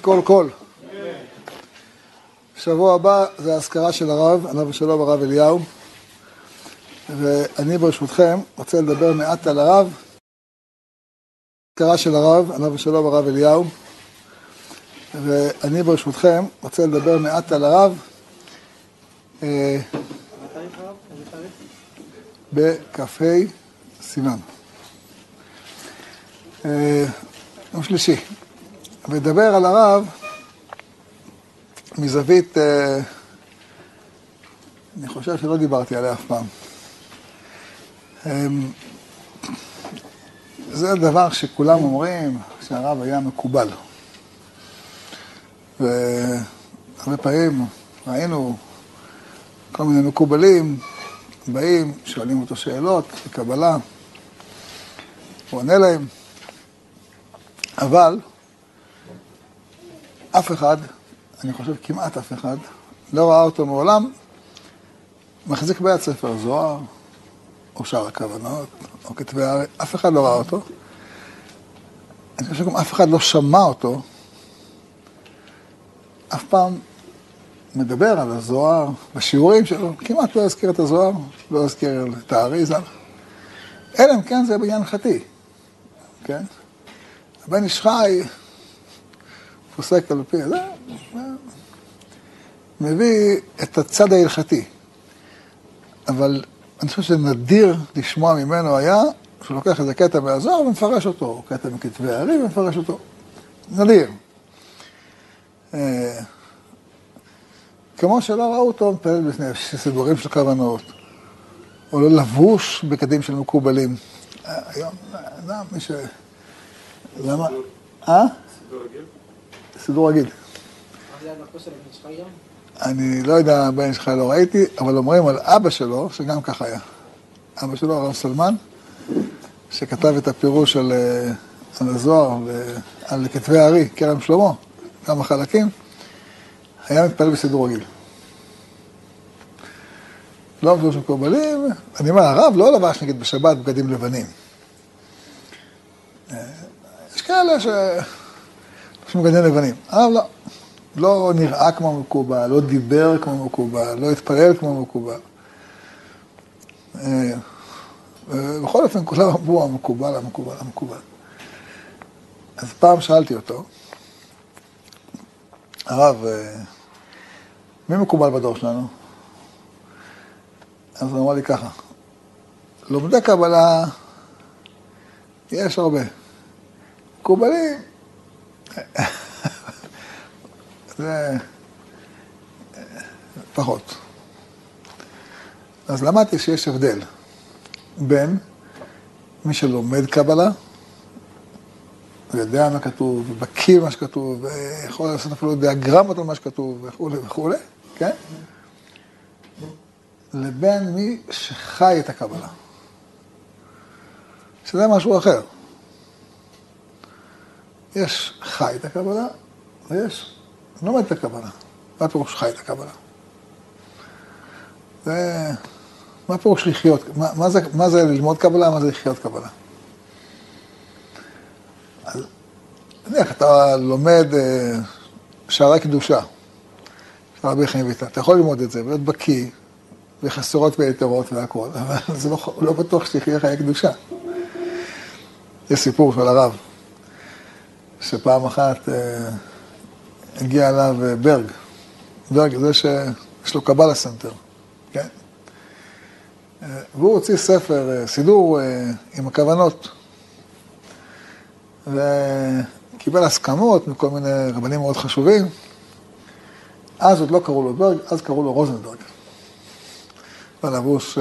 מכל כל. שבוע הבא זה האזכרה של הרב, עליו ושלום הרב אליהו. ואני ברשותכם רוצה לדבר מעט על הרב. האזכרה של הרב, עליו ושלום הרב אליהו. ואני ברשותכם רוצה לדבר מעט על הרב. בכ"ה סימן. יום שלישי. ודבר על הרב מזווית, אני חושב שלא דיברתי עליה אף פעם. זה דבר שכולם אומרים שהרב היה מקובל. והרבה פעמים ראינו כל מיני מקובלים באים, שואלים אותו שאלות בקבלה, הוא עונה להם, אבל אף אחד, אני חושב כמעט אף אחד, לא ראה אותו מעולם מחזיק ביד ספר זוהר, או שאר הכוונות, או כתבי הארץ, אף אחד לא ראה אותו. אני חושב שגם אף אחד לא שמע אותו, אף פעם מדבר על הזוהר בשיעורים שלו, כמעט לא הזכיר את הזוהר, לא הזכיר את האריזה, אלא אם כן זה בעניין הלכתי, כן? הבן איש חי פוסק על פי זה, מביא את הצד ההלכתי. אבל אני חושב שנדיר לשמוע ממנו היה שהוא לוקח איזה קטע מהזוהר ומפרש אותו, או קטע מכתבי הארי ומפרש אותו. נדיר. כמו שלא ראו אותו מתפלל בפני סידורים של כוונות, או לא לבוש בקדים של מקובלים. היום, אדם, מי ש... למה? אה? סידור רגיל? סידור רגיל. אני לא יודע, בן שלך לא ראיתי, אבל אומרים על אבא שלו, שגם ככה היה. אבא שלו, הרב סלמן, שכתב את הפירוש על, על הזוהר ועל כתבי הארי, כרם שלמה, כמה חלקים, היה מתפלל בסידור רגיל. לא עבדו שם קורבלים, אני אומר, הרב לא לבש נגיד בשבת בגדים לבנים. יש כאלה ש... לובשים בגדים לבנים. הרב לא. לא נראה כמו מקובל, לא דיבר כמו מקובל, לא התפלל כמו מקובל. בכל אופן, כולם אמרו המקובל, המקובל, המקובל. אז פעם שאלתי אותו, הרב, מי מקובל בדור שלנו? אז הוא אמר לי ככה, לומדי קבלה יש הרבה. מקובלים, זה פחות. אז למדתי שיש הבדל בין מי שלומד קבלה, ויודע מה כתוב, ובקיא במה שכתוב, ויכול לעשות אפילו דיאגרמות על מה שכתוב, וכולי וכולי, כן? לבין מי שחי את הקבלה. שזה משהו אחר. יש חי את הקבלה, ויש לומד את הקבלה. מה פירוש חי את הקבלה? זה... מה פירוש לחיות? מה, מה, זה, מה זה ללמוד קבלה? מה זה לחיות קבלה? אז נניח, אתה לומד אה, שערי קדושה, של רבי חיים ויטל, אתה יכול ללמוד את זה ולהיות בקיא, וחסרות ויתרות והכל, אבל זה לא, לא בטוח שתחיה חיי קדושה. יש סיפור של הרב, שפעם אחת אה, הגיע אליו ברג, ברג זה שיש לו Kabbalah Centre, כן? והוא הוציא ספר, סידור עם הכוונות, וקיבל הסכמות מכל מיני רבנים מאוד חשובים. אז עוד לא קראו לו ברג, אז קראו לו רוזנברג. ולבוש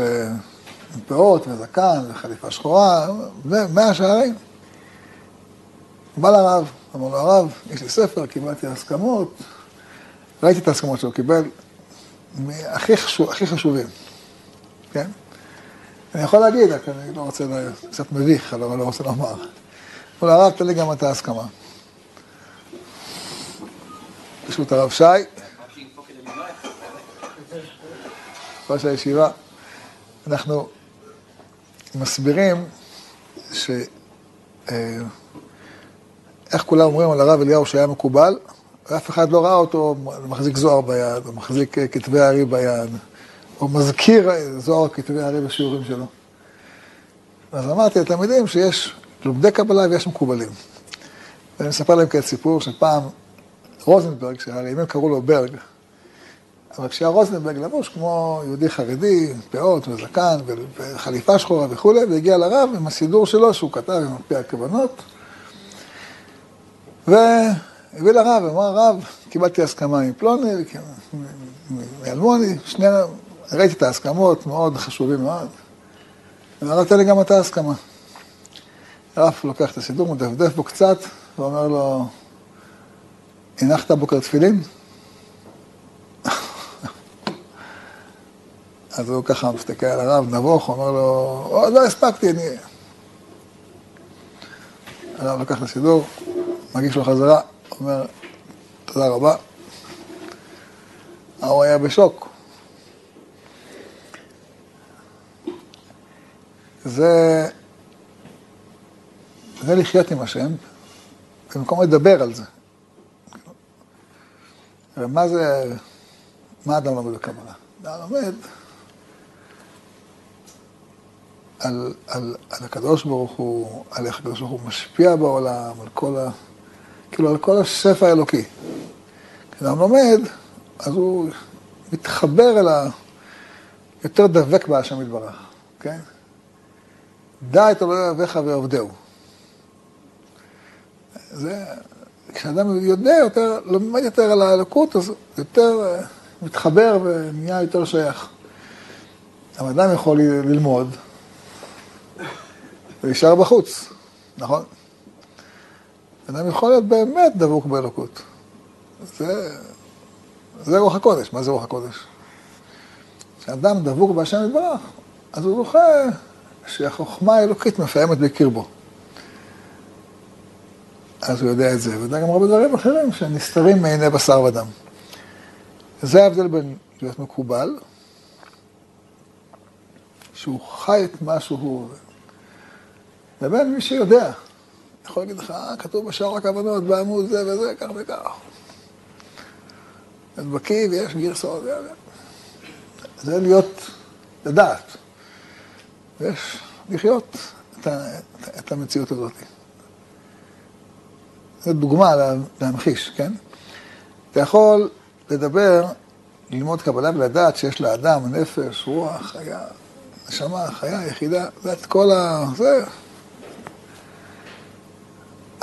עם פאות וזקן וחליפה שחורה, ומאה שערים. בא לרב, אמר לו, הרב, יש לי ספר, קיבלתי הסכמות, ראיתי את ההסכמות שהוא קיבל, הכי, חשוב, חשובים, כן? אני יכול להגיד, רק אני לא רוצה, קצת מביך, אבל לא רוצה לומר. אמר לו, הרב, תן לי גם את ההסכמה. פשוט הרב שי, ראש הישיבה, אנחנו מסבירים ש... איך כולם אומרים על הרב אליהו שהיה מקובל, ואף אחד לא ראה אותו מחזיק זוהר ביד, או מחזיק כתבי הארי ביד, או מזכיר זוהר כתבי הארי בשיעורים שלו. אז אמרתי לתלמידים שיש לומדי קבלה ויש מקובלים. ואני מספר להם כעת סיפור שפעם רוזנברג, שהלימים קראו לו ברג, אבל כשהיה רוזנברג לבוש כמו יהודי חרדי, פאות וזקן וחליפה שחורה וכולי, והגיע לרב עם הסידור שלו שהוא כתב עם מפי הכוונות, והביא לרב, אמר הרב, קיבלתי הסכמה מפלוני, מאלמוני, שני, ראיתי את ההסכמות, מאוד חשובים מאוד. והרב לי גם אתה הסכמה. הרב לוקח את הסידור, מדפדף בו קצת, ואומר לו, הנחת בוקר תפילין? אז הוא ככה מסתכל על הרב, נבוך, אומר לו, עוד לא הספקתי, אני... הרב לקח את הסידור, מגיש לו חזרה, אומר, תודה רבה. ההוא היה בשוק. זה, זה לחיות עם השם, במקום לדבר על זה. מה זה, מה אדם לומד בקבלה? אדם לומד על, על, על הקדוש ברוך הוא, על איך הקדוש ברוך הוא משפיע בעולם, על כל ה... כאילו, על כל השפע האלוקי. כשאדם לומד, אז הוא מתחבר אל ה... יותר דבק בהשם יתברך, כן? דע את אלוהי אביך ועובדהו. זה, כשאדם יודע יותר, לומד יותר על האלוקות, אז יותר אה, מתחבר ונהיה יותר שייך. אבל אדם יכול ללמוד ולהישאר בחוץ, נכון? אדם יכול להיות באמת דבוק באלוקות. זה, זה רוח הקודש. מה זה רוח הקודש? כשאדם דבוק בהשם יתברך, אז הוא זוכה שהחוכמה האלוקית מפעמת בקרבו. אז הוא יודע את זה, ויודע גם הרבה דברים אחרים שנסתרים מעיני בשר ודם. זה ההבדל בין להיות מקובל, שהוא חי את מה שהוא, לבין מי שיודע. יכול להגיד לך, אה, כתוב בשער הכוונות, בעמוד זה וזה, כך וכך. אז בקיא ויש גרסאות, זה להיות, לדעת. ויש לחיות את, את המציאות הזאת. זו דוגמה להמחיש, כן? אתה יכול לדבר, ללמוד קבלה ולדעת שיש לאדם נפש, רוח, חיה, נשמה, חיה, יחידה, זה את כל ה... זה...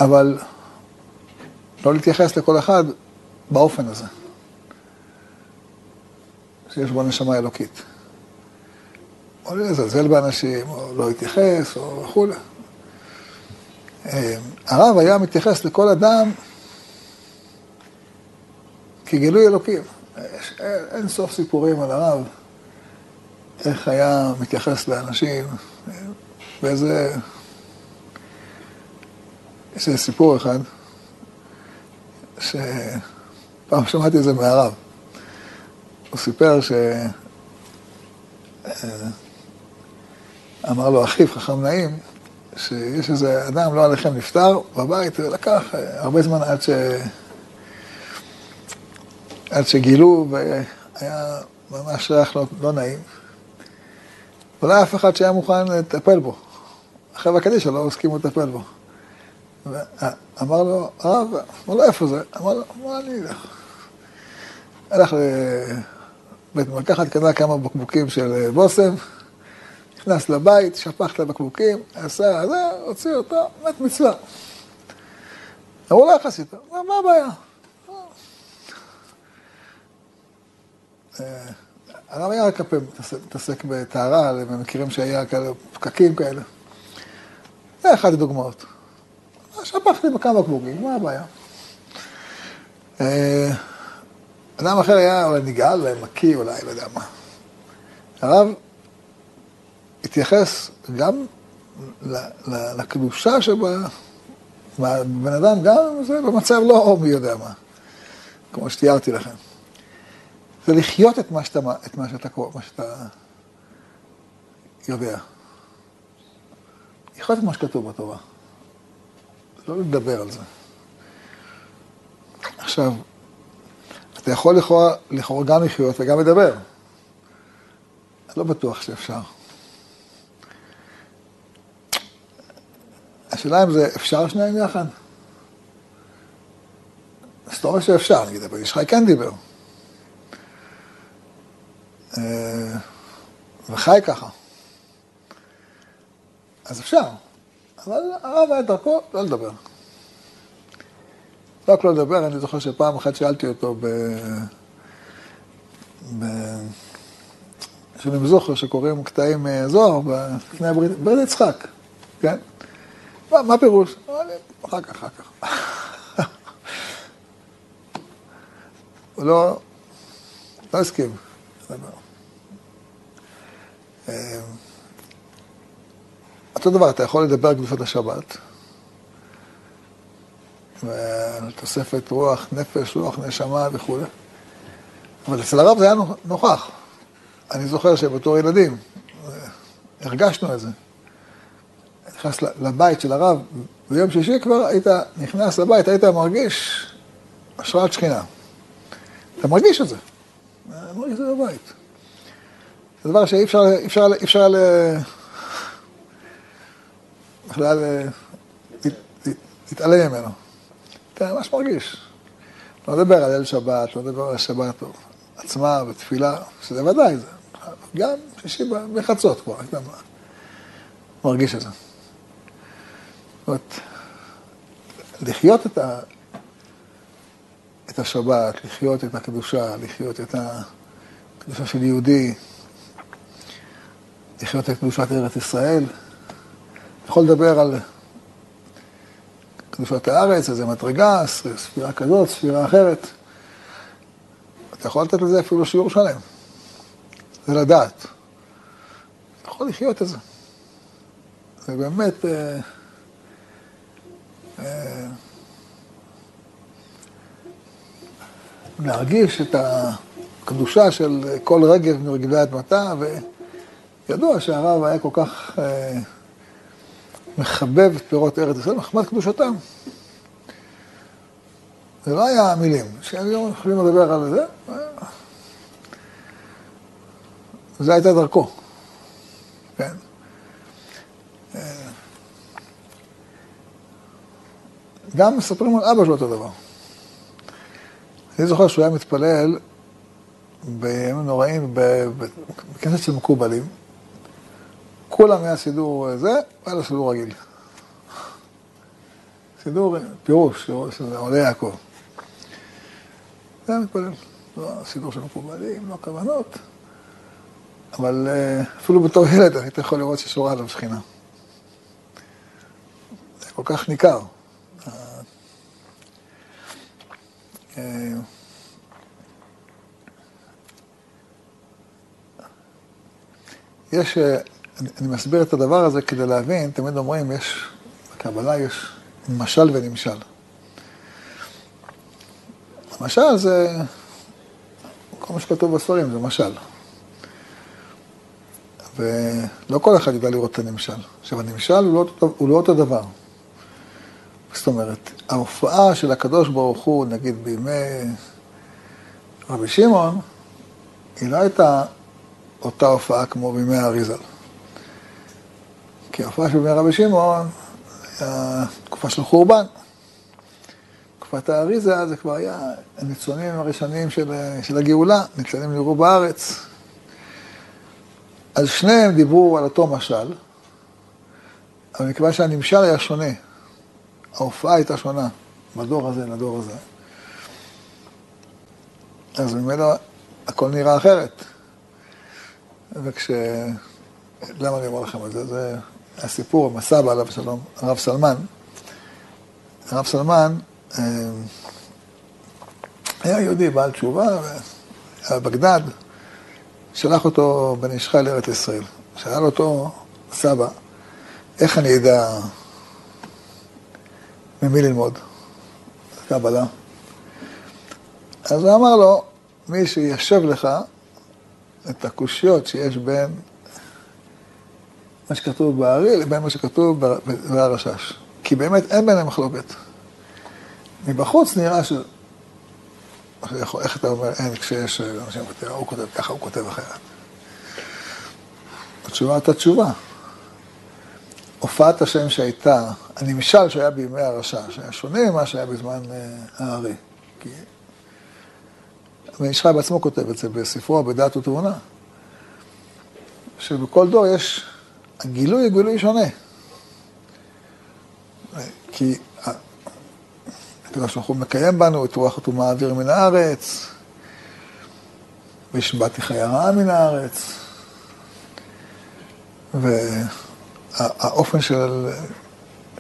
אבל לא להתייחס לכל אחד באופן הזה, שיש בו נשמה אלוקית. או לזלזל באנשים, או לא להתייחס, או וכולי. אה, הרב היה מתייחס לכל אדם כגילוי אלוקים. יש אין סוף סיפורים על הרב, איך היה מתייחס לאנשים, ואיזה... יש איזה סיפור אחד, שפעם שמעתי את זה מהרב. הוא סיפר ש... אה, אמר לו אחיו, חכם נעים, שיש איזה אדם, לא עליכם, נפטר בבית, ולקח אה, הרבה זמן עד, ש... עד שגילו, והיה ממש ריח לא, לא נעים. ולא היה אף אחד שהיה מוכן לטפל בו. החברה קדישא לא הסכימו לטפל בו. אמר לו, הרב, אמר לו, איפה זה? אמר לו, מה אני אלך? הלך לבית מרקחת, קנה כמה בקבוקים של בושם. נכנס לבית, שפך את הבקבוקים, עשה זה, הוציא אותו, מת מצווה. אמרו לו, איך עשית? מה הבעיה? אה, הרב היה רק מתעסק בטהרה, הם שהיה כאלה פקקים כאלה. זה אחת הדוגמאות. שפכתי בכמה בקבוקים, מה הבעיה? אה, אדם אחר היה אולי נגעל, מקיא, אולי, לא יודע מה. הרב התייחס גם לקדושה שבה, בן אדם גם זה במצב לא מי יודע מה, כמו שתיארתי לכם. זה לחיות את מה שאתה, את מה שאתה, מה שאתה יודע. לחיות את מה שכתוב בתורה. לא לדבר על זה. עכשיו, אתה יכול לכאורה, לכאורה גם לחיות וגם לדבר. לא בטוח שאפשר. השאלה אם זה אפשר שניים יחד? זאת אומרת שאפשר, נגיד, אבל ישחי כן דיבר. אה, וחי ככה. אז אפשר. אבל הרב היה דרכו לא לדבר. רק לא לדבר, אני זוכר שפעם אחת שאלתי אותו ב... ב... שאני זוכר שקוראים קטעים מהזוהר לפני הברית, ברית יצחק, כן? מה, מה פירוש? אחר כך, אחר כך. הוא לא, לא הסכים אה, אותו דבר, אתה יכול לדבר על קדושת השבת, תוספת רוח, נפש, רוח, נשמה וכו', אבל אצל הרב זה היה נוכח. אני זוכר שבתור ילדים, הרגשנו את זה. נכנס לבית של הרב, ביום שישי כבר היית נכנס לבית, היית מרגיש השראת שכינה. אתה מרגיש את זה. אתה מרגיש את זה בבית. זה דבר שאי אפשר, אפשר, אפשר ל... בכלל להתעלם ממנו. אתה ממש מרגיש. לא לדבר על ליל שבת, לא לדבר על שבת עצמה ותפילה, שזה ודאי, זה גם שישי בחצות כבר, היית מרגיש את זה. זאת אומרת, לחיות את, ה, את השבת, לחיות את הקדושה, לחיות את הקדושה של יהודי, לחיות את קדושת ארץ ישראל, יכול לדבר על קדושת הארץ, איזה מדרגה, ספירה כזאת, ספירה אחרת. אתה יכול לתת לזה אפילו שיעור שלם. זה לדעת. אתה יכול לחיות את זה. זה באמת... אה, אה, להרגיש את הקדושה של כל רגב מרגבי אדמתה, וידוע שהרב היה כל כך אה, מחבב את פירות ארץ ישראל, מחמד קדושתם. זה לא היה מילים, שהיום יכולים לדבר על זה, זו הייתה דרכו, כן. גם מספרים על אבא שלו אותו דבר. אני זוכר שהוא היה מתפלל בימים נוראים בכנסת של מקובלים. כולם היה סידור זה, והיה לו סידור רגיל. סידור, פירוש, של עולי יעקב. זה היה מתפלל. לא סידור של מקובלים, לא כוונות. אבל אה, אפילו בתור ילד היית יכול לראות ששורה עליו שכינה. זה כל כך ניכר. אה, יש, אה, אני, אני מסביר את הדבר הזה כדי להבין, תמיד אומרים, יש, בקבלה יש משל ונמשל. המשל זה, כל מה שכתוב בספרים זה משל. ולא כל אחד ידע לראות את הנמשל. עכשיו, הנמשל הוא לא, הוא לא אותו דבר. זאת אומרת, ההופעה של הקדוש ברוך הוא, נגיד בימי רבי שמעון, היא לא הייתה אותה הופעה כמו בימי האריזל. כי ההופעה של בימי רבי שמעון היה תקופה של חורבן. תקופת האריזה זה כבר היה הניצונים הראשונים של, של הגאולה, ניצנים נראו בארץ. אז שניהם דיברו על אותו משל, אבל מכיוון שהנמשל היה שונה, ההופעה הייתה שונה בדור הזה לדור הזה. אז ממנו הכל נראה אחרת. וכש... למה אני אומר לכם את זה? זה הסיפור עם הסבא עליו שלום, הרב סלמן. הרב סלמן אה, היה יהודי בעל תשובה, היה בגדד, שלח אותו בן איש חי לארץ ישראל. שאל אותו, סבא, איך אני אדע ממי ללמוד? קבלה. אז הוא אמר לו, מי שישב לך את הקושיות שיש בין מה שכתוב בארי לבין מה שכתוב בהר השש. כי באמת אין ביניהם מחלוקת. מבחוץ נראה ש... איך אתה אומר אין כשיש אנשים כותבים, הוא כותב ככה, הוא כותב אחרת. התשובה הייתה תשובה. הופעת השם שהייתה, הנמשל שהיה בימי הרשע, שהיה שונה ממה שהיה בזמן אה, הארי. כי... וישחי בעצמו כותב את זה בספרו, בדעת ותבונה, שבכל דור יש, הגילוי הוא גילוי שונה. כי הקדוש ברוך הוא מקיים בנו את רוח אותו מעביר מן הארץ, והשבעתי חיי רעה מן הארץ. והאופן של,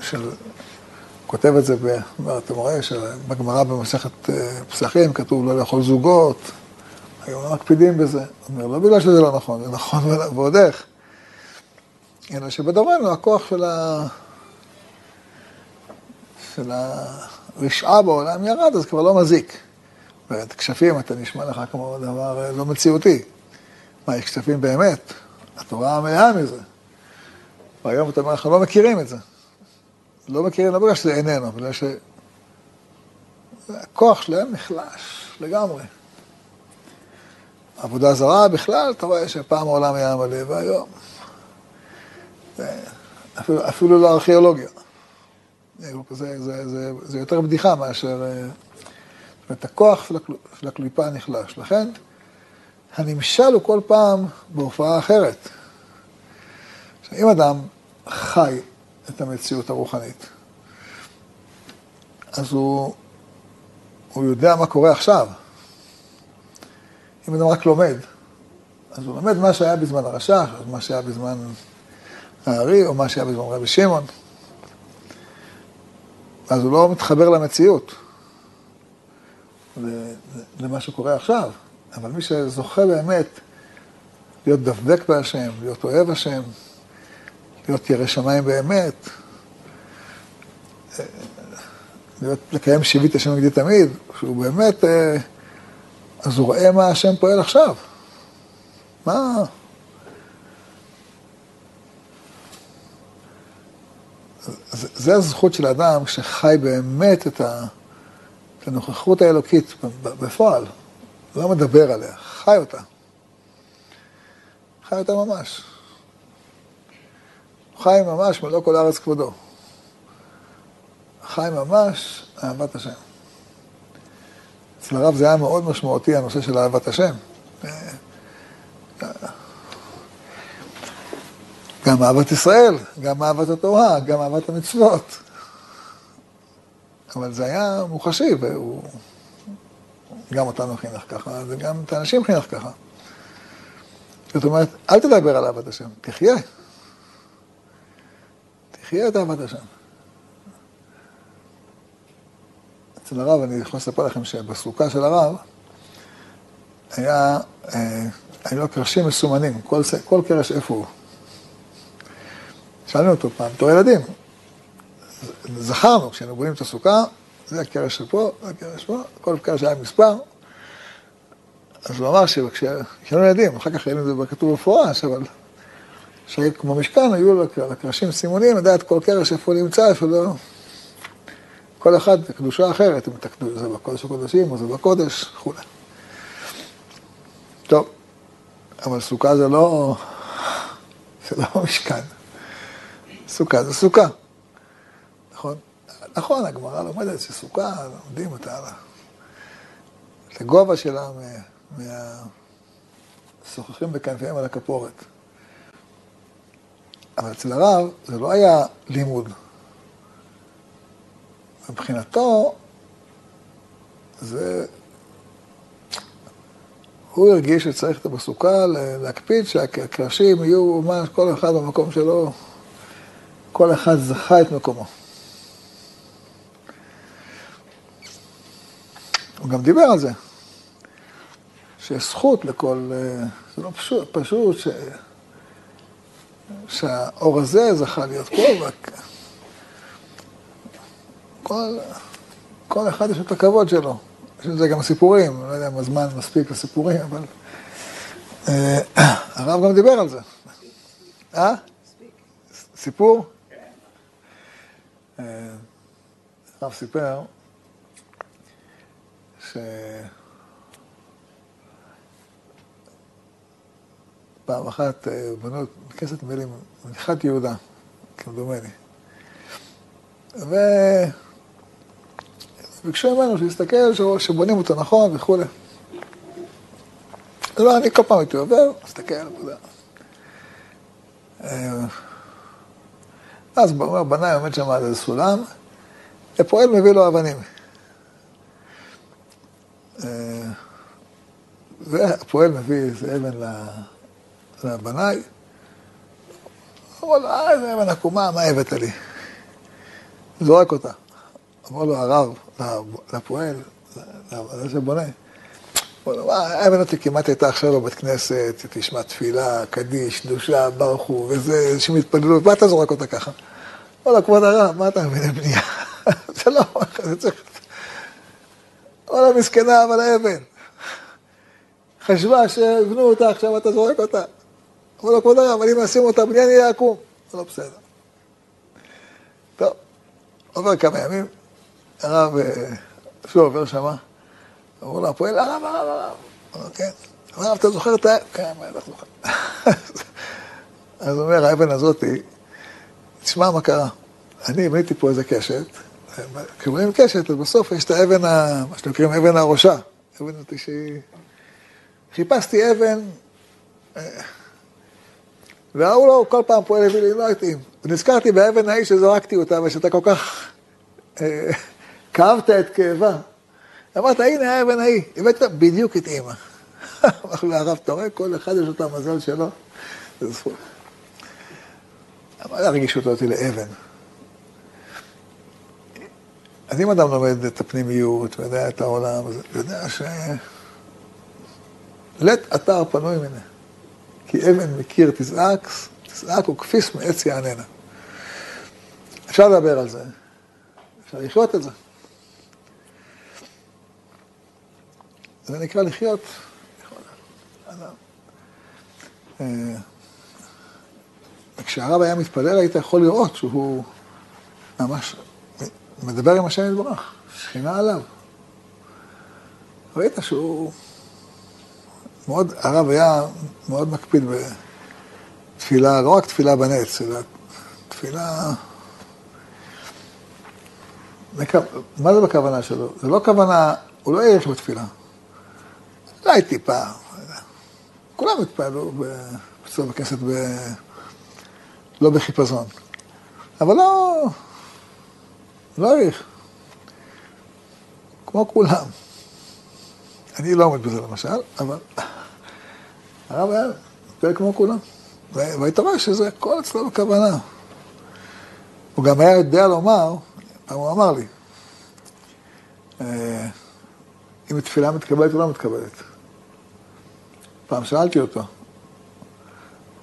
של, כותב את זה, אתה רואה שבגמרא במסכת אה, פסחים כתוב לא לאכול זוגות, היום לא מקפידים בזה. אומר, לא בגלל שזה לא נכון, זה נכון ועוד איך. אלא שבדורנו הכוח של, ה... של הרשעה בעולם ירד, אז כבר לא מזיק. ואת כשפים אתה נשמע לך כמו דבר אה, לא מציאותי. מה, יש כשפים באמת? התורה מלאה מזה. והיום אתה אומר, אנחנו לא מכירים את זה. לא מכירים, לא בגלל שזה איננו, בגלל שהכוח שלהם נחלש לגמרי. עבודה זרה בכלל, אתה רואה שפעם העולם היה מלא, והיום... אפילו, אפילו לא ארכיאולוגיה. זה, זה, זה, זה יותר בדיחה מאשר... אה, זאת אומרת, הכוח של, הקל, של הקליפה נחלש. לכן, הנמשל הוא כל פעם בהופעה אחרת. אם אדם חי את המציאות הרוחנית, אז הוא, הוא יודע מה קורה עכשיו. אם אדם רק לומד, אז הוא לומד מה שהיה בזמן הרשע, מה שהיה בזמן הארי, או מה שהיה בזמן רבי שמעון. אז הוא לא מתחבר למציאות, למה שקורה עכשיו. אבל מי שזוכה באמת להיות דבק בהשם, להיות אוהב השם, להיות ירא שמיים באמת, להיות, לקיים שיבית השם נגדי תמיד, שהוא באמת, אה, אז הוא רואה מה השם פועל עכשיו. מה... זה, הזכות של האדם שחי באמת את, הנוכחות האלוקית בפועל, לא מדבר עליה, חי אותה. חי אותה ממש. חי ממש מלוא כל הארץ כבודו. חי ממש אהבת השם. אצל הרב זה היה מאוד משמעותי, הנושא של אהבת השם. גם אהבת ישראל, גם אהבת התורה, גם אהבת המצוות. אבל זה היה מוחשי, והוא גם אותנו חינך ככה, וגם את האנשים חינך ככה. זאת אומרת, אל תדבר על אהבת השם, תחיה. תחיה את אהבת השם. אצל הרב, אני יכול לספר לכם שבסוכה של הרב, היה, אה, היו קרשים מסומנים, כל, כל קרש איפה הוא. שאלנו אותו פעם, בתור ילדים, זכרנו, כשאנחנו בונים את הסוכה, זה הקרש שפה, זה הקרש פה, כל קרש היה מספר. אז הוא אמר שכשהיינו ילדים, אחר כך ראינו את זה כתוב מפורש, אבל שהיו כמו משכן, היו לקרשים סימונים, לדעת כל קרש איפה הוא נמצא, איפה לא. כל אחד קדושה אחרת, אם אתה זה בקודש הקודשים או זה בקודש, וכולי. טוב, אבל סוכה זה לא, זה לא משכן. סוכה זה סוכה, נכון? נכון, הגמרא לומדת שסוכה, לומדים אותה את הגובה שלה מהשוחחים בכנפיהם על הכפורת. אבל אצל הרב זה לא היה לימוד. מבחינתו, זה... הוא הרגיש שצריך בסוכה להקפיד שהקרשים יהיו ממש כל אחד במקום שלו, כל אחד זכה את מקומו. הוא גם דיבר על זה, שיש זכות לכל, זה לא פשוט, פשוט ש... שהאור הזה זכה להיות פה, כל, כל אחד יש את הכבוד שלו. יש לזה גם סיפורים, לא יודע אם הזמן מספיק לסיפורים, אבל... אה, הרב גם דיבר על זה. אה? סיפור? אה, הרב סיפר שפעם אחת אה, בנו את כסת מילים, מניחת יהודה, כמדומני. וביקשו ממנו שיסתכל, שבונים אותו נכון וכולי. לא, אני כל פעם הייתי עובר, מסתכל, אתה יודע. אה, אז אומר, בנאי עומד שם על איזה סולם, ופועל מביא לו אבנים. אה, והפועל מביא איזה אבן לבנאי, אמר לו, אה, איזה אבן עקומה, מה הבאת לי? זורק אותה. אמר לו הרב, לפועל, לזה שבונה, אותי כמעט הייתה עכשיו בבית כנסת, תשמע תפילה, קדיש, קדושה, הוא, וזה, אנשים התפללו, מה אתה זורק אותה ככה? לו, כבוד הרב, מה אתה מבין לבנייה? זה לא, זה צריך... לו, מסכנה, אבל האבן. חשבה שיבנו אותה, עכשיו אתה זורק אותה. לו, כבוד הרב, אבל אם נשים אותה, בניין יהיה עקום. זה לא בסדר. טוב, עובר כמה ימים, הרב אה, שוב עובר שמה, אמרו לו, הפועל, הרב, הרב, הרב. אמר, כן. הרב, אתה זוכר את ה... כן, מה, אתה זוכר. אז אומר, האבן הזאתי, תשמע מה קרה. אני בניתי פה איזה קשת, כשבונים קשת, אז בסוף יש את האבן, מה שאתם מכירים, אבן הראשה. אבן אותי שהיא... חיפשתי אבן, אה, והוא לא, כל פעם פועל הביא לי, לא התאים. ונזכרתי באבן ההיא שזרקתי אותה, ושאתה כל כך אה, כאבת את כאבה. אמרת, הנה האבן ההיא, הבאת בדיוק התאימה. אמר לי הרב, אתה רואה, כל אחד יש את המזל שלו. זה זכות. זה הרגישות אותי לאבן? אז אם אדם לומד את הפנימיות ויודע את העולם, אז יודע ש... לית אתר פנוי מנה. כי אבן מקיר תזעק, תזעק וכפיס מעץ יעננה. אפשר לדבר על זה, אפשר לחיות את זה. זה נקרא לחיות. אה, כשהרב היה מתפלל, היית יכול לראות שהוא ממש מדבר עם השם יתברך, שכינה עליו. ראית שהוא מאוד, הרב היה מאוד מקפיד בתפילה, לא רק תפילה בנץ, אלא תפילה... מה זה בכוונה שלו? זה לא כוונה, הוא לא העריך בתפילה. אולי טיפה, כולם התפעלו אצלו בכנסת, ב... לא בחיפזון. אבל לא, לא העריך. כמו כולם. אני לא עומד בזה למשל, אבל הרב היה מתפלל כמו כולם. והיית רואה שזה הכל אצלו בכוונה. הוא גם היה יודע לומר, פעם הוא אמר לי, אה, אם תפילה מתקבלת או לא מתקבלת. פעם שאלתי אותו,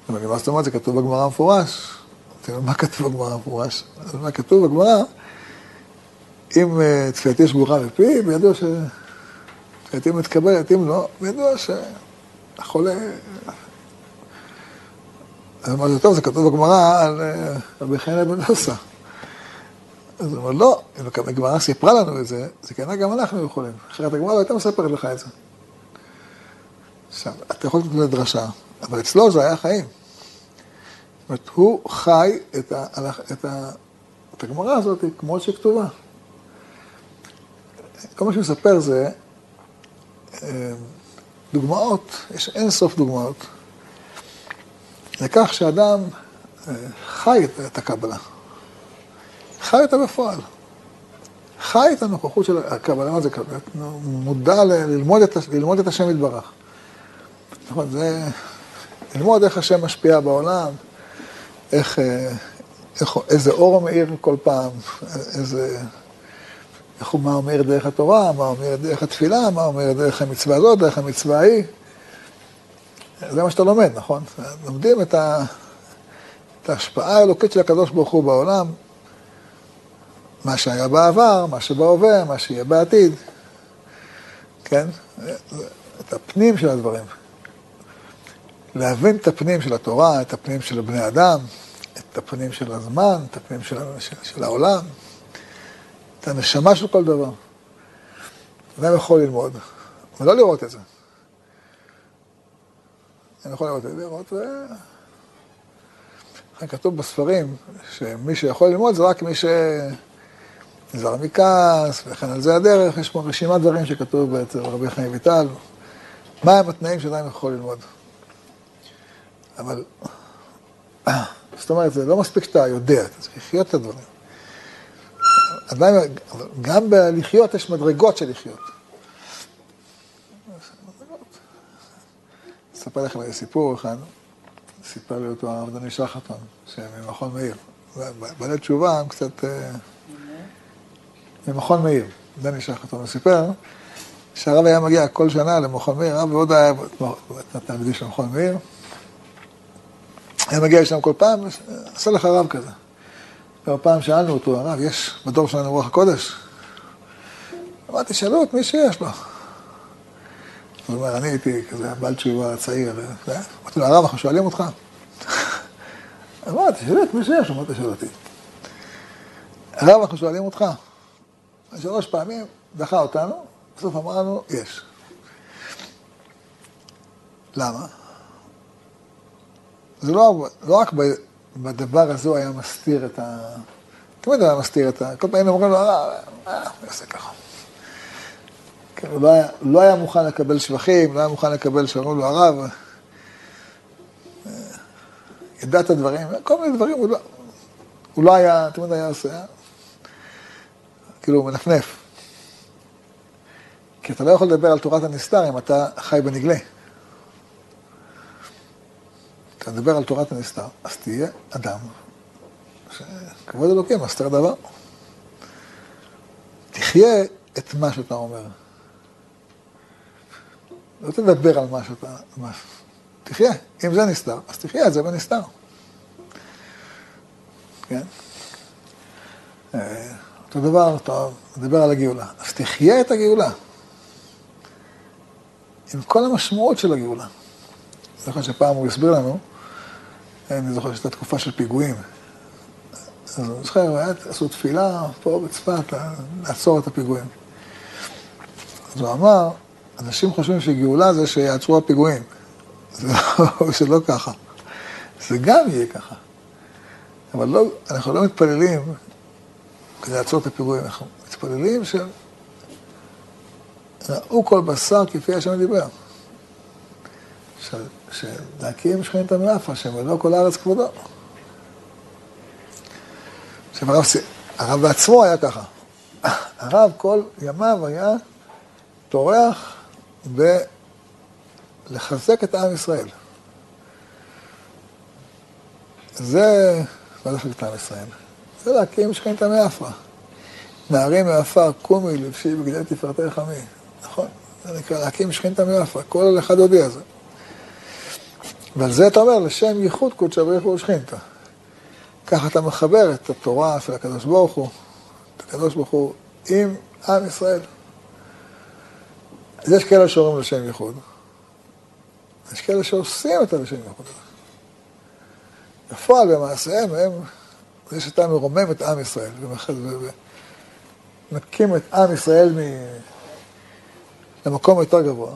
אבל מה זאת אומרת, זה כתוב בגמרא מפורש. אמרתי לו, מה כתוב בגמרא מפורש? אז מה כתוב בגמרא? אם אה, תפילתי שגורה בפי, בידוע שתפילתי מתקבלת, אם לא, בידוע שהחולה... אז אמרתי, טוב, זה כתוב בגמרא על אה, רבי חיינה בן דוסה. אז הוא אומר, לא, אם הגמרא סיפרה לנו את זה, זה כנראה גם אנחנו יכולים. אחרת הגמרא לא הייתה מספרת לך את זה. עכשיו, אתה יכול לתת לדרשה, אבל אצלו זה היה חיים. זאת אומרת, הוא חי את, ה, את, ה, את הגמרא הזאת כמו שכתובה. כל מה שהוא מספר זה אה, דוגמאות, יש אין סוף דוגמאות, לכך שאדם אה, חי את הקבלה. חי אותה בפועל. חי את הנוכחות של הקבלה, מה זה קבלה? מודע ללמוד את, ללמוד את השם יתברך. נכון, זה ללמוד איך השם משפיע בעולם, איך, אה, איך, איזה אור הוא מאיר כל פעם, איזה, איך הוא, מה אומר דרך התורה, מה אומר דרך התפילה, מה אומר דרך המצווה הזאת, דרך המצווה ההיא. זה מה שאתה לומד, נכון? לומדים את, ה, את ההשפעה האלוקית של הקדוש ברוך הוא בעולם, מה שהיה בעבר, מה שבהווה, מה שיהיה בעתיד, כן? את הפנים של הדברים. להבין את הפנים של התורה, את הפנים של בני אדם, את הפנים של הזמן, את הפנים של, של, של העולם, את הנשמה של כל דבר. אדם יכול ללמוד, ולא לראות את זה. אני יכול לראות לראות, ו... כתוב בספרים שמי שיכול ללמוד זה רק מי שנזהר מכעס, וכן על זה הדרך, יש פה רשימת דברים שכתוב אצל רבי חיים ויטל, מהם התנאים שאדם יכול ללמוד. אבל, זאת אומרת, זה לא מספיק שאתה יודע, אתה צריך לחיות את הדברים. עדיין, גם בלחיות יש מדרגות של לחיות. אספר לכם איזה סיפור אחד, סיפר לי אותו הרב דני שחטון, שממכון מאיר. בעלי תשובה הם קצת... אה, ממכון מאיר, דני שחטון, הוא סיפר שהרב היה מגיע כל שנה למכון מאיר, הרב מאוד היה התלמידים של מכון מאיר. היה מגיע לשם כל פעם, עשה לך רב כזה. פעם שאלנו אותו, הרב, יש בדור שלנו רוח הקודש? אמרתי, שאלו את מי שיש לו. הוא אומר, אני הייתי כזה בעל תשובה צעיר, אמרתי לו, הרב, אנחנו שואלים אותך. אמרתי, שאלה את מי שיש, אמרת, שואל אותי. הרב, אנחנו שואלים אותך. שלוש פעמים דחה אותנו, בסוף אמרנו, יש. למה? זה לא, לא רק בדבר הזה הוא היה מסתיר את ה... תמיד הוא היה מסתיר את ה... כל פעם אומרים לו, הרב, אה, אני עושה ככה. כן, הוא לא היה, לא היה מוכן לקבל שבחים, לא היה מוכן לקבל שאמרו לו הרב, ידע את הדברים, כל מיני דברים, הוא לא, הוא לא היה, תמיד היה עושה, כאילו הוא מנפנף. כי אתה לא יכול לדבר על תורת הנסתר אם אתה חי בנגלה. אתה מדבר על תורת הנסתר, אז תהיה אדם שכבוד אלוקים מסתר דבר. תחיה את מה שאתה אומר. לא תדבר על מה שאתה... מה... תחיה. אם זה נסתר, אז תחיה את זה בנסתר. כן? אה, אותו דבר, אתה מדבר על הגאולה. אז תחיה את הגאולה. עם כל המשמעות של הגאולה. זוכר שפעם הוא הסביר לנו, אני זוכר שהייתה תקופה של פיגועים. אז אני זוכר, עשו תפילה פה בצפת, לעצור את הפיגועים. אז הוא אמר, אנשים חושבים שגאולה זה שיעצרו הפיגועים. זה לא, שלא ככה. זה גם יהיה ככה. אבל לא, אנחנו לא מתפללים כדי לעצור את הפיגועים, אנחנו מתפללים שראו כל בשר כפי השם דיבר. שלהקים שכנת המאפה, שמלוא כל הארץ כבודו. עכשיו הרב, הרב בעצמו היה ככה. הרב כל ימיו היה טורח ולחזק את עם ישראל. זה, זה לחזק את עם ישראל? זה להקים שכנת המאפה. נערים מעפר, קומי, לבשי בגדי תפארתי חמי. נכון, זה נקרא להקים שכנת המאפה, כל אחד הודיע זה. ועל זה אתה אומר, לשם ייחוד קודשא בריך הוא שכינתא. ככה אתה מחבר את התורה של הקדוש ברוך הוא, את הקדוש ברוך הוא, עם עם ישראל. אז יש כאלה שאומרים לשם ייחוד, יש כאלה שעושים את הלשם ייחוד. בפועל, במעשיהם, הם, זה שאתה מרומם את עם ישראל, ומקים את עם ישראל מ... למקום יותר גבוה.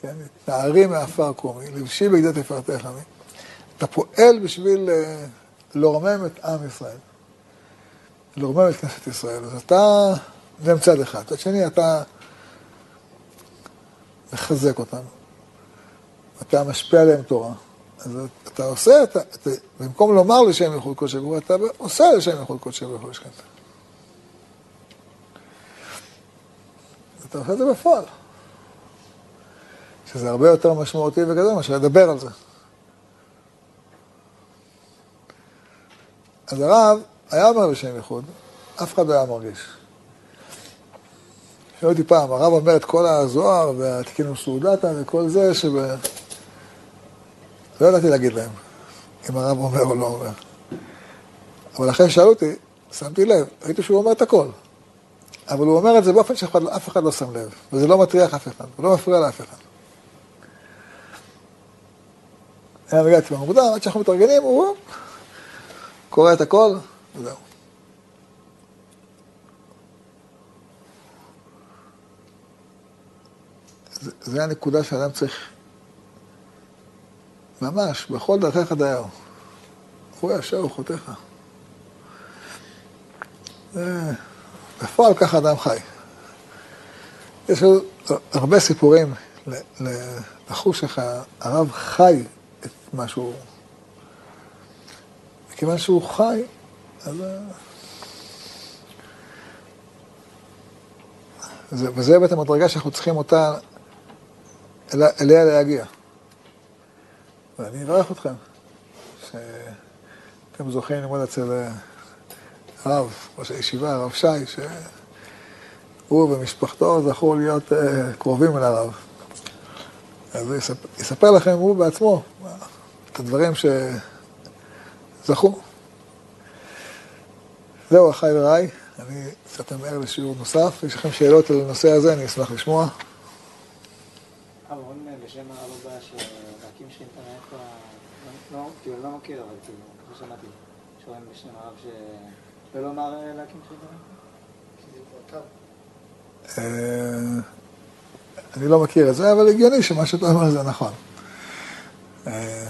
כן? נערי מעפר קומי, לבשי בגדי תפארתך עמי. אתה פועל בשביל אה, לרומם את עם ישראל. לרומם את כנסת ישראל. אז אתה, זה מצד אחד. מצד שני, אתה מחזק אותם. אתה משפיע עליהם תורה. אז אתה עושה, אתה, אתה, במקום לומר לשם ייחוד קודש הגבורה, אתה עושה לשם ייחוד קודש הגבורה שכנת. אתה עושה את זה בפועל. שזה הרבה יותר משמעותי וגדול מאשר לדבר על זה. אז הרב היה אומר בשם ייחוד, אף אחד לא היה מרגיש. שאלו אותי פעם, הרב אומר את כל הזוהר והתקינו סעודתה וכל זה, שב... לא ידעתי להגיד להם אם הרב אומר או לא אומר. אבל אחרי ששאלו אותי, שמתי לב, ראיתי שהוא אומר את הכל. אבל הוא אומר את זה באופן שאף אחד לא שם לב, וזה לא מטריח אף אחד, הוא לא מפריע לאף אחד. היה מגיע אצלנו מוקדם, עד שאנחנו מתארגנים, הוא קורא את הכל, וזהו. זה הנקודה שאדם צריך ממש, בכל דרכיך דייר. הוא ישר וחותיך. בפועל ככה אדם חי. יש הרבה סיפורים לחוש איך הרב חי את מה שהוא... מכיוון שהוא חי, אז... וזה בעצם המדרגה שאנחנו צריכים אותה, אליה להגיע. ואני אברך אתכם, שאתם זוכים ללמוד אצל אה, הרב, ראש הישיבה, הרב שי, שהוא ומשפחתו זכו להיות אה, קרובים אל הרב. אז הוא יספר, יספר לכם הוא בעצמו את הדברים שזכו. זהו, אחי ורעי, אני קצת אמר לשיעור נוסף. יש לכם שאלות על הנושא הזה, אני אשמח לשמוע. בשם הרב אני לא מכיר את זה, אבל הגיוני שמה שאתה אומר זה נכון. אה,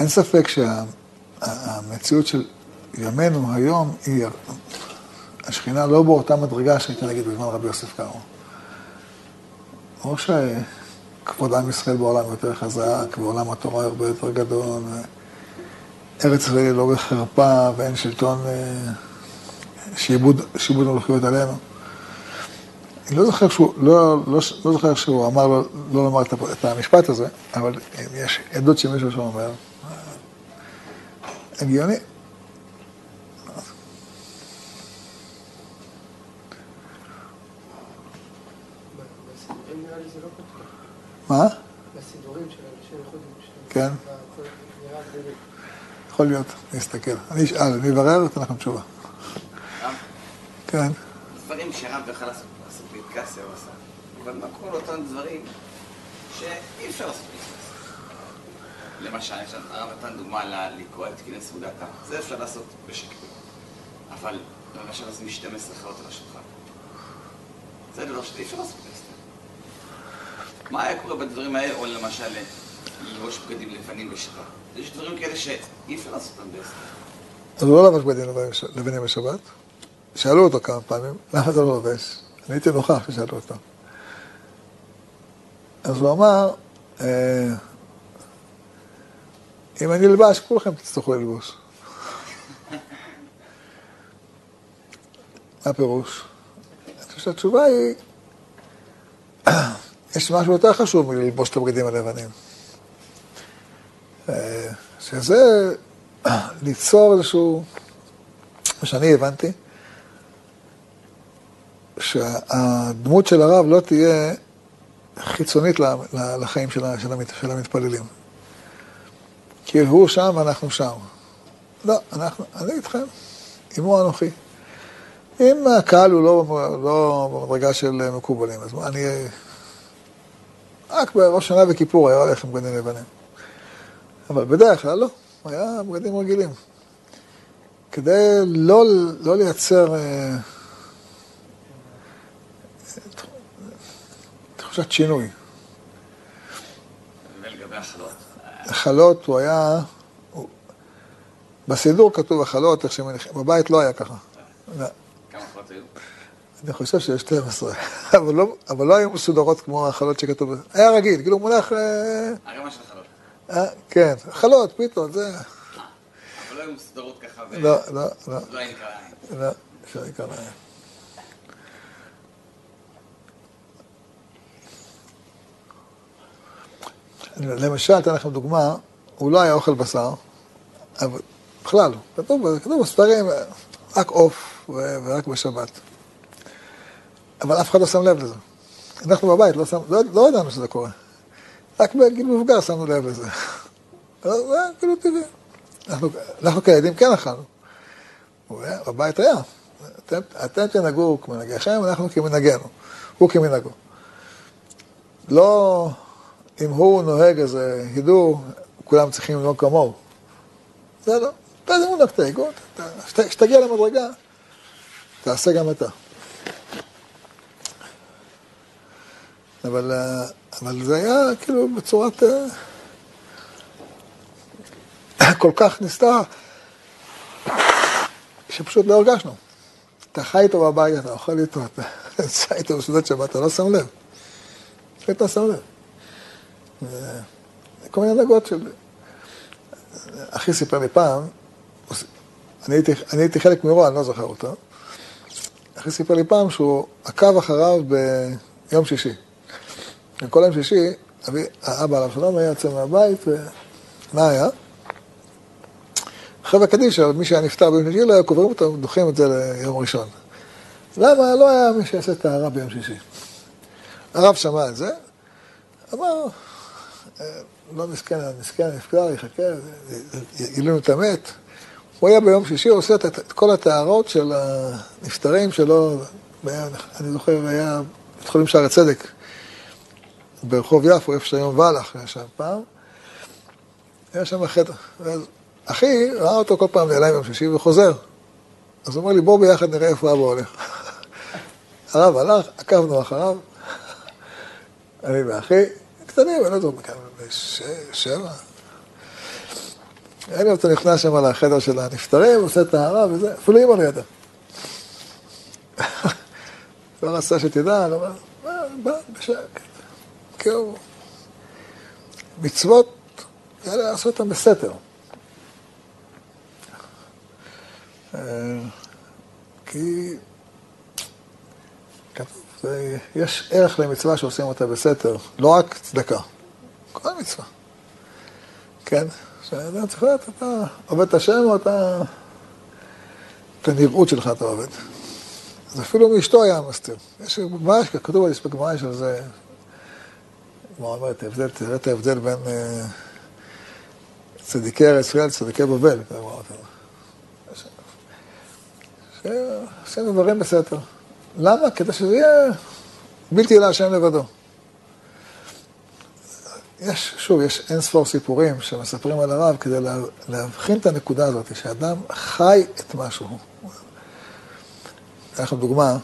אין ספק שהמציאות של ימינו היום היא, השכינה לא באותה מדרגה שהייתה נגיד בזמן רבי יוסף קארו. או שכבוד עם ישראל בעולם יותר חזק, ועולם התורה הרבה יותר גדול, ארץ ישראל לא בחרפה, ואין שלטון שיבוד, שיבוד מלכויות עלינו. אני לא זוכר שהוא, לא, לא, לא זוכר שהוא אמר לו לא לומר את המשפט הזה, אבל יש עדות שמישהו שאומר, הגיוני. מה? בסידורים של איחוד כן. יכול להיות, אני אסתכל. אני אשאל, אני אברר, אתן לכם תשובה. כן. דברים שהרב יכול לעשות פנקסיה הוא עשה, אבל מה קורה לאותם דברים שאי אפשר לעשות פנקסיה? למשל, הרב נתן דוגמה לקרוא את כינס סעודתה, זה אפשר לעשות בשקט. אבל למשל לשים 12 חיות על השולחן. זה דבר שאי אפשר לעשות פנקסיה. מה היה קורה בדברים האלה, או למשל ללבוש בגדים לבנים בשבת? יש דברים כאלה שאי אפשר לעשות אותם באסתר. אז הוא לא לבש בגדים לבנים בשבת. שאלו אותו כמה פעמים, למה אתה לא לובש? אני הייתי נוכח כששאלו אותו. אז הוא אמר, אה, אם אני אלבש, כולכם תצטרכו ללבוש. מה הפירוש? אני חושב שהתשובה היא, יש משהו יותר חשוב מללבוש את הבגדים הלבנים. שזה ליצור איזשהו, מה שאני הבנתי, שהדמות של הרב לא תהיה חיצונית לחיים של המתפללים. כי הוא שם ואנחנו שם. לא, אנחנו, אני איתכם, עמו אנוכי. אם הקהל הוא לא, לא במדרגה של מקובלים, אז אני... רק בראש שנה וכיפור היה הולך עם בגדים לבנים. אבל בדרך כלל לא, היה בגדים רגילים. כדי לא, לא לייצר אה, תחושת שינוי. ולגבי החלות? החלות הוא היה, הוא, בסידור כתוב החלות, איך שמניחים, בבית לא היה ככה. כמה חלות היו? אני חושב שיש 12, אבל לא, אבל לא היו מסודרות כמו החלות שכתוב, היה רגיל, כאילו מונח... אה, ערימה של חלות. אה, כן, חלות, פיתות, זה... אבל לא היו מסודרות ככה ו... לא, לא, לא, לא היה נקרא לעין. לא, אפשר לקרוא להם. למשל, אתן לכם דוגמה, הוא לא היה אוכל בשר, אבל בכלל, כתוב, כתוב בספרים, רק עוף ורק בשבת. אבל אף אחד לא שם לב לזה. אנחנו בבית לא, שם, לא, לא ידענו שזה קורה. רק בגיל מבוגר שמנו לב לזה. זה היה כאילו טבעי. אנחנו, כילדים כן אכלנו. בבית היה. אתם, תנהגו כמנהגיכם, אנחנו כמנהגנו. הוא כמנהגו. לא... אם הוא נוהג אז ידעו, כולם צריכים לנהוג כמוהו. זה לא. הוא נוהג את האגות, כשתגיע למדרגה, תעשה גם אתה. אבל, אה, אבל זה היה כאילו בצורת... אה, כל כך נסתר, שפשוט לא הרגשנו. אתה חי איתו בבית, אתה אוכל איתו, אתה נמצא איתו בסעודת שבת, אתה לא שם לב. אתה שם לב. זה כל מיני דרגות של... אחי סיפר לי פעם, אני הייתי, אני הייתי חלק מאירוע, אני לא זוכר אותו. אחי סיפר לי פעם שהוא עקב אחריו ביום שישי. כל יום שישי, אבי, האבא עליו שלום היה יוצא מהבית, ומה היה? חבר'ה קדישא, מי שהיה נפטר ביום שישי, לא היה קוברים אותו, דוחים את זה ליום ראשון. למה? לא היה מי שיעשה טהרה ביום שישי. הרב שמע את זה, אמר, אה, לא מסכן, מסכן, נפטר, יחכה, גילינו את המת. הוא היה ביום שישי, הוא עושה את כל הטהרות של הנפטרים שלו, אני זוכר, היה בית חולים שער הצדק, ברחוב יפו, איפה שהיום ואלך, היה שם פעם. היה שם חדר. אחי ראה אותו כל פעם נעלם ביום שישי וחוזר. אז הוא אומר לי, בוא ביחד נראה איפה אבא הולך. הרב הלך, עקבנו אחריו, אני ואחי, קטנים, אני לא יודע, בשש, שבע. אין לי אתה נכנס שם לחדר של הנפטרים, עושה טהרה וזה, אפילו אימא לא ידעה. לא רצה שתדע, לא בא, בשקט. כאילו, מצוות, יאללה, לעשות אותן בסתר. אה, כי כתוב, יש ערך למצווה שעושים אותה בסתר, לא רק צדקה, כל מצווה. כן? שאדם צריך לדעת, אתה עובד את השם או אתה... את הנראות שלך אתה עובד. אז אפילו מאשתו היה מסתיר. יש גמרא, כתוב בגמרא של זה, ההבדל, תראה את ההבדל בין אה, צדיקי ארץ ישראל לצדיקי בבל, כמובן. שעושים דברים בסתר. למה? כדי שזה יהיה בלתי להשם לבדו. יש, שוב, יש אין ספור סיפורים שמספרים על הרב כדי לה, להבחין את הנקודה הזאת, שאדם חי את משהו. אתן לכם דוגמה,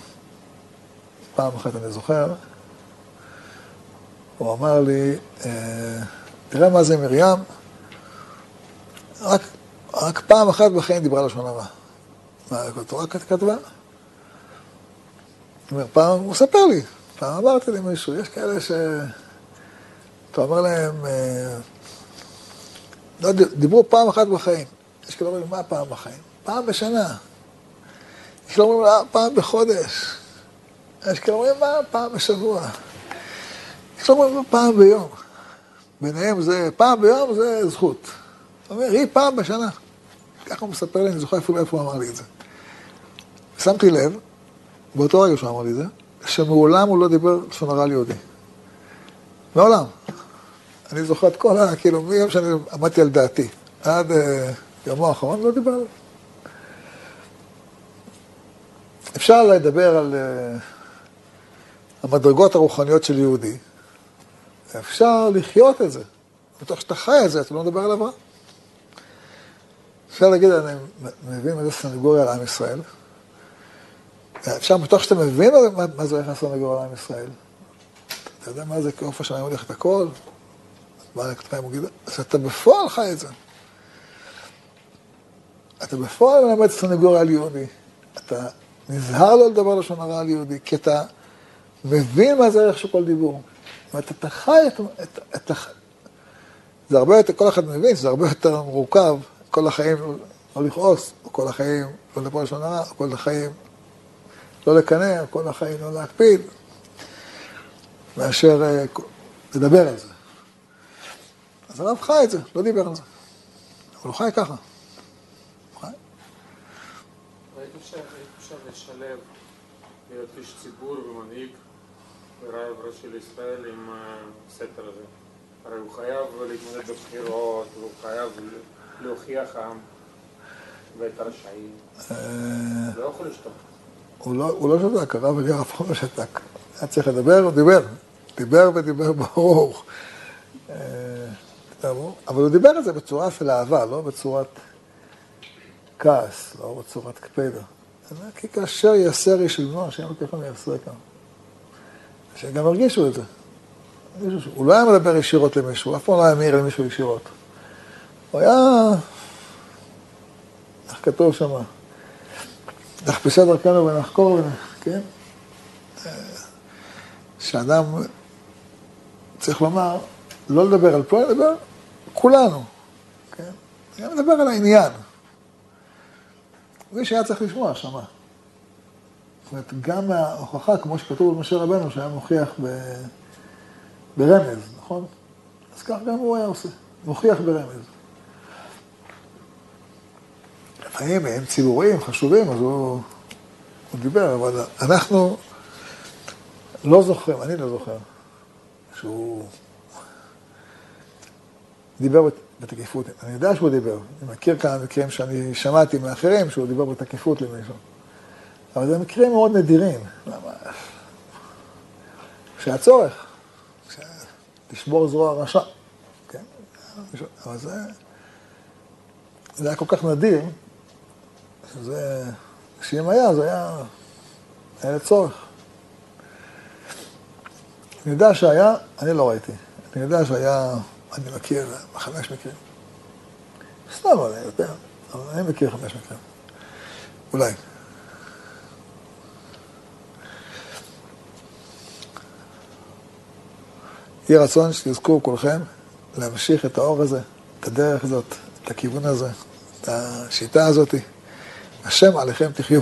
פעם אחת אני זוכר, הוא אמר לי, אה, תראה מה זה מרים, רק, רק פעם אחת בחיים דיברה לשון הרע. מה, התורה כתבה? אומר, פעם, הוא מספר לי, פעם אמרתי למישהו, יש כאלה ש... אתה אומר להם, אה, לא, דיברו פעם אחת בחיים. יש כאלה אומרים, מה פעם בחיים? פעם בשנה. יש כאלה אומרים, אה, פעם בחודש. יש כאלה אומרים, מה פעם בשבוע. יש כאלה אומרים, פעם ביום. ביניהם זה, פעם ביום זה זכות. אתה אומר, היא פעם בשנה. ככה הוא מספר לי, אני זוכר אפילו איפה הוא אמר לי את זה. שמתי לב, באותו רגע שהוא אמר לי את זה, שמעולם הוא לא דיבר לשון הרע ליהודי. מעולם. אני זוכר את כל ה... כאילו, מיום שאני עמדתי על דעתי, עד uh, יומו האחרון, לא דיבר. אפשר לדבר על uh, המדרגות הרוחניות של יהודי. אפשר לחיות את זה. בתוך שאתה חי את זה, אתה לא מדבר על עברה. אפשר להגיד, אני מבין מה זה סנגוריה על עם ישראל. אפשר, בתוך שאתה מבין מה, מה זה הולך לסנגוריה על עם ישראל. אתה יודע מה זה כאופן שאני הולך את הכל? מה הכתפיים הוא גידול? אז אתה בפועל חי את זה. אתה בפועל מלמד סנגוריה על יהודי. אתה נזהר לא לדבר לשון הרע על יהודי, כי אתה מבין מה זה ערך של כל דיבור. זאת אומרת, אתה חי את... את, את זה הרבה יותר, כל אחד מבין שזה הרבה יותר מורכב, כל החיים לא לכעוס, או כל החיים לא לדבר לשון או כל החיים לא לקנא, או כל החיים לא להקפיד, מאשר אה, לדבר על זה. אז הרב חי את זה, לא דיבר על זה. אבל הוא חי ככה. חי. הייתי אפשר לשלב להיות איש ציבור ומנהיג ורב ראשי לישראל עם הספר הזה. הרי הוא חייב להתמודד בבחירות, והוא חייב להוכיח העם ואת הרשעים. לא יכול לשתוק. הוא לא שתק, הרב אליהו אף פעם לא שתק. היה צריך לדבר, הוא דיבר. דיבר ודיבר ברור. אבל הוא דיבר על זה בצורה של אהבה, לא בצורת כעס, לא בצורת קפדה. כי כאשר יסר איש לבנו, השם אלוקיכם יעשה כאן. שגם הרגישו את זה. הוא לא היה מדבר ישירות למישהו, אף פעם לא היה מעיר למישהו ישירות. הוא היה, איך כתוב שם? נחפשה דרכנו ונחקור, ונ- כן? שאדם צריך לומר, לא לדבר על פועל, לדבר כולנו, כן? היה מדבר על העניין. מי שהיה צריך לשמוע, שמע. אומרת, גם מההוכחה, כמו שכתוב במשה רבנו, שהיה מוכיח ב... ברמז, נכון? אז כך גם הוא היה עושה, מוכיח ברמז. לפעמים הם ציבוריים, חשובים, אז הוא, הוא דיבר, אבל אנחנו לא זוכרים, אני לא זוכר, שהוא דיבר בת- בתקיפות. אני יודע שהוא דיבר, אני מכיר כמה מקרים שאני שמעתי מאחרים שהוא דיבר בתקיפות למישהו. אבל זה מקרים מאוד נדירים. למה? שהיה צורך. לשבור זרוע רשע. כן? אבל זה, זה היה כל כך נדיר, שזה, שאם היה, זה היה, היה לצורך. אני יודע שהיה, אני לא ראיתי. אני יודע שהיה, אני מכיר חמש מקרים. סתם, אני יודע. אבל אני מכיר חמש מקרים. אולי. יהי רצון שתזכו כולכם להמשיך את האור הזה, את הדרך הזאת, את הכיוון הזה, את השיטה הזאת. השם עליכם תחיו.